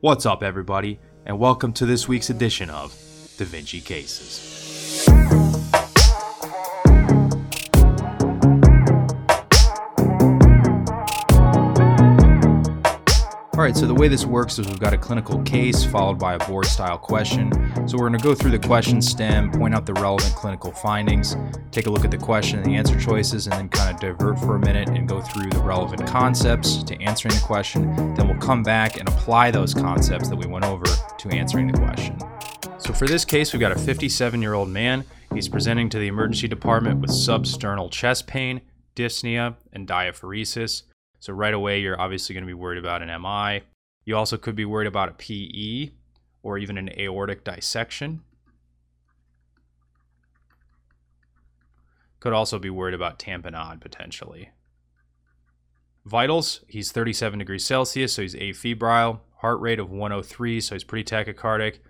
What's up, everybody, and welcome to this week's edition of Da Vinci Cases. All right, so the way this works is we've got a clinical case followed by a board style question. So we're going to go through the question stem, point out the relevant clinical findings, take a look at the question and the answer choices, and then kind of divert for a minute and go through the relevant concepts to answering the question. Then we'll come back and apply those concepts that we went over to answering the question. So for this case, we've got a 57 year old man. He's presenting to the emergency department with substernal chest pain, dyspnea, and diaphoresis. So right away, you're obviously going to be worried about an MI. You also could be worried about a PE or even an aortic dissection. Could also be worried about tamponade potentially. Vitals, he's 37 degrees Celsius, so he's afebrile. Heart rate of 103, so he's pretty tachycardic.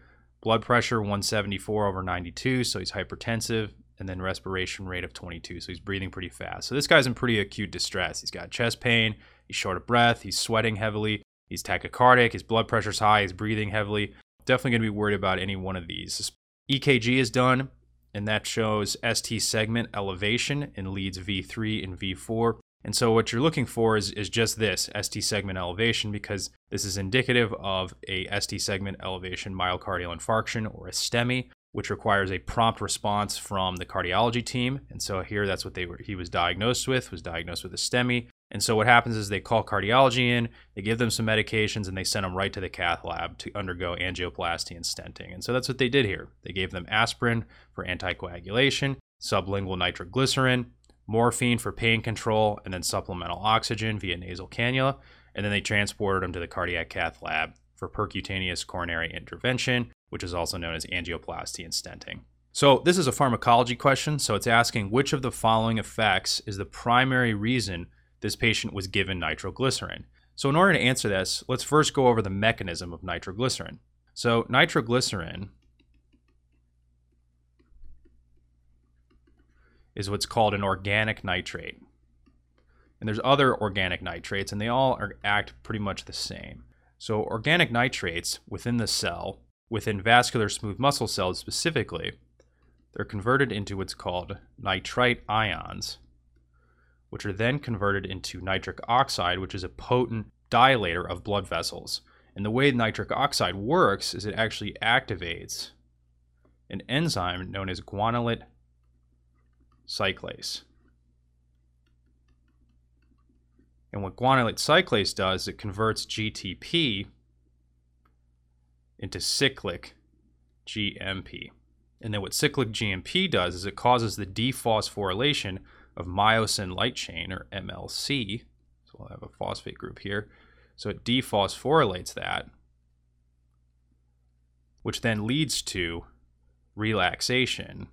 Blood pressure 174 over 92, so he's hypertensive and then respiration rate of 22. So he's breathing pretty fast. So this guy's in pretty acute distress. He's got chest pain, he's short of breath, he's sweating heavily, he's tachycardic, his blood pressure's high, he's breathing heavily. Definitely going to be worried about any one of these. EKG is done, and that shows ST segment elevation in leads V3 and V4. And so what you're looking for is, is just this ST segment elevation because this is indicative of a ST segment elevation myocardial infarction or a STEMI, which requires a prompt response from the cardiology team. And so here that's what they were he was diagnosed with, was diagnosed with a STEMI. And so what happens is they call cardiology in, they give them some medications, and they send them right to the cath lab to undergo angioplasty and stenting. And so that's what they did here. They gave them aspirin for anticoagulation, sublingual nitroglycerin, morphine for pain control, and then supplemental oxygen via nasal cannula. And then they transported them to the cardiac cath lab for percutaneous coronary intervention, which is also known as angioplasty and stenting. So, this is a pharmacology question. So, it's asking which of the following effects is the primary reason this patient was given nitroglycerin. So, in order to answer this, let's first go over the mechanism of nitroglycerin. So, nitroglycerin is what's called an organic nitrate. And there's other organic nitrates, and they all are, act pretty much the same. So, organic nitrates within the cell within vascular smooth muscle cells specifically, they're converted into what's called nitrite ions, which are then converted into nitric oxide, which is a potent dilator of blood vessels. And the way nitric oxide works is it actually activates an enzyme known as guanylate cyclase. And what guanylate cyclase does, it converts GTP into cyclic GMP. And then what cyclic GMP does is it causes the dephosphorylation of myosin light chain or MLC. So we'll have a phosphate group here. So it dephosphorylates that, which then leads to relaxation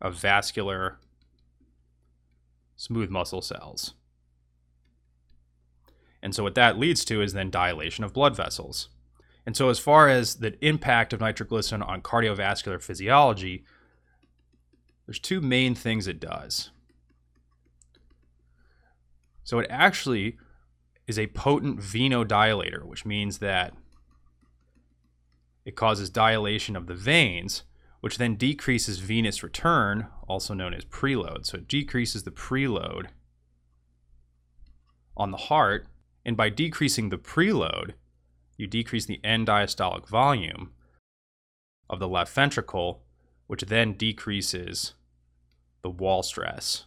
of vascular smooth muscle cells. And so what that leads to is then dilation of blood vessels. And so as far as the impact of nitroglycerin on cardiovascular physiology, there's two main things it does. So it actually is a potent venodilator, which means that it causes dilation of the veins, which then decreases venous return, also known as preload. So it decreases the preload on the heart, and by decreasing the preload, you decrease the end diastolic volume of the left ventricle, which then decreases the wall stress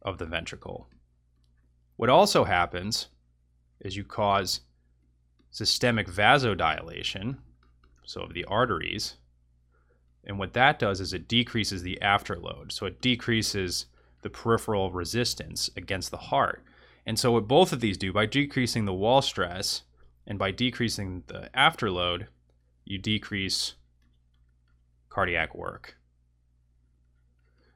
of the ventricle. What also happens is you cause systemic vasodilation, so of the arteries. And what that does is it decreases the afterload. So it decreases the peripheral resistance against the heart. And so, what both of these do by decreasing the wall stress and by decreasing the afterload, you decrease cardiac work.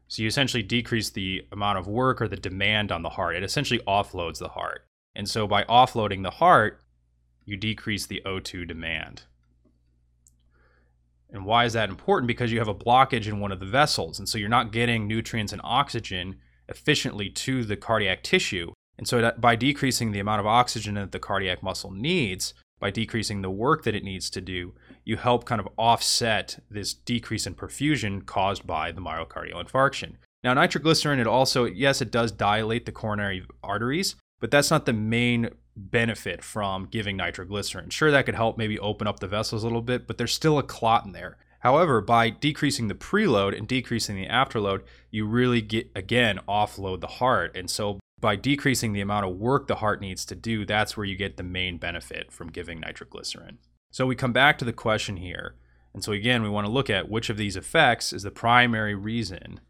So, you essentially decrease the amount of work or the demand on the heart. It essentially offloads the heart. And so, by offloading the heart, you decrease the O2 demand. And why is that important? Because you have a blockage in one of the vessels. And so, you're not getting nutrients and oxygen efficiently to the cardiac tissue And so, uh, by decreasing the amount of oxygen that the cardiac muscle needs, by decreasing the work that it needs to do, you help kind of offset this decrease in perfusion caused by the myocardial infarction. Now, nitroglycerin, it also, yes, it does dilate the coronary arteries, but that's not the main benefit from giving nitroglycerin. Sure, that could help maybe open up the vessels a little bit, but there's still a clot in there. However, by decreasing the preload and decreasing the afterload, you really get, again, offload the heart. And so by decreasing the amount of work the heart needs to do, that's where you get the main benefit from giving nitroglycerin. So we come back to the question here. And so again, we want to look at which of these effects is the primary reason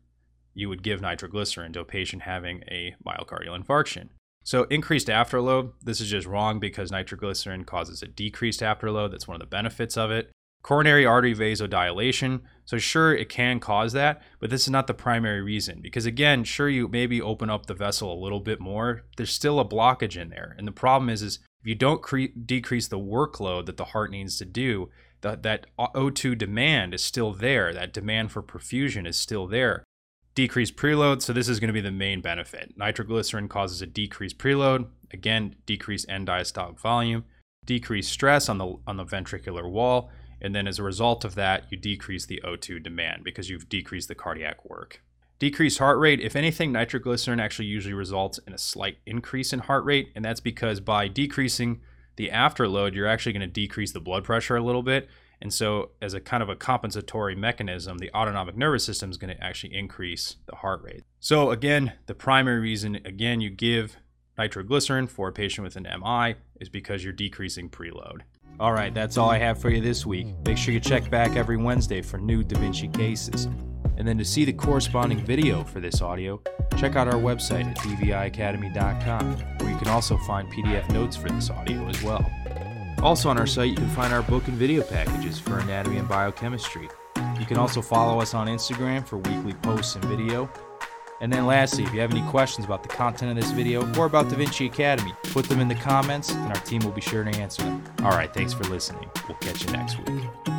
you would give nitroglycerin to a patient having a myocardial infarction. So increased afterload, this is just wrong because nitroglycerin causes a decreased afterload. That's one of the benefits of it. Coronary artery vasodilation. So sure, it can cause that, but this is not the primary reason because again, sure you maybe open up the vessel a little bit more. There's still a blockage in there, and the problem is, is if you don't cre- decrease the workload that the heart needs to do, that that O2 demand is still there. That demand for perfusion is still there decreased preload. So this is going to be the main benefit. Nitroglycerin causes a decreased preload, again, decreased end diastolic volume, decreased stress on the on the ventricular wall, and then as a result of that, you decrease the O2 demand because you've decreased the cardiac work. Decreased heart rate, if anything, nitroglycerin actually usually results in a slight increase in heart rate, and that's because by decreasing the afterload, you're actually going to decrease the blood pressure a little bit, and so, as a kind of a compensatory mechanism, the autonomic nervous system is going to actually increase the heart rate. So, again, the primary reason, again, you give nitroglycerin for a patient with an MI is because you're decreasing preload. All right, that's all I have for you this week. Make sure you check back every Wednesday for new Da Vinci cases. And then to see the corresponding video for this audio, check out our website at dviacademy.com, where you can also find PDF notes for this audio as well. Also on our site, you can find our book and video packages for anatomy and biochemistry. You can also follow us on Instagram for weekly posts and video. And then lastly, if you have any questions about the content of this video or about Da Vinci Academy, put them in the comments and our team will be sure to answer them. All right, thanks for listening. We'll catch you next week.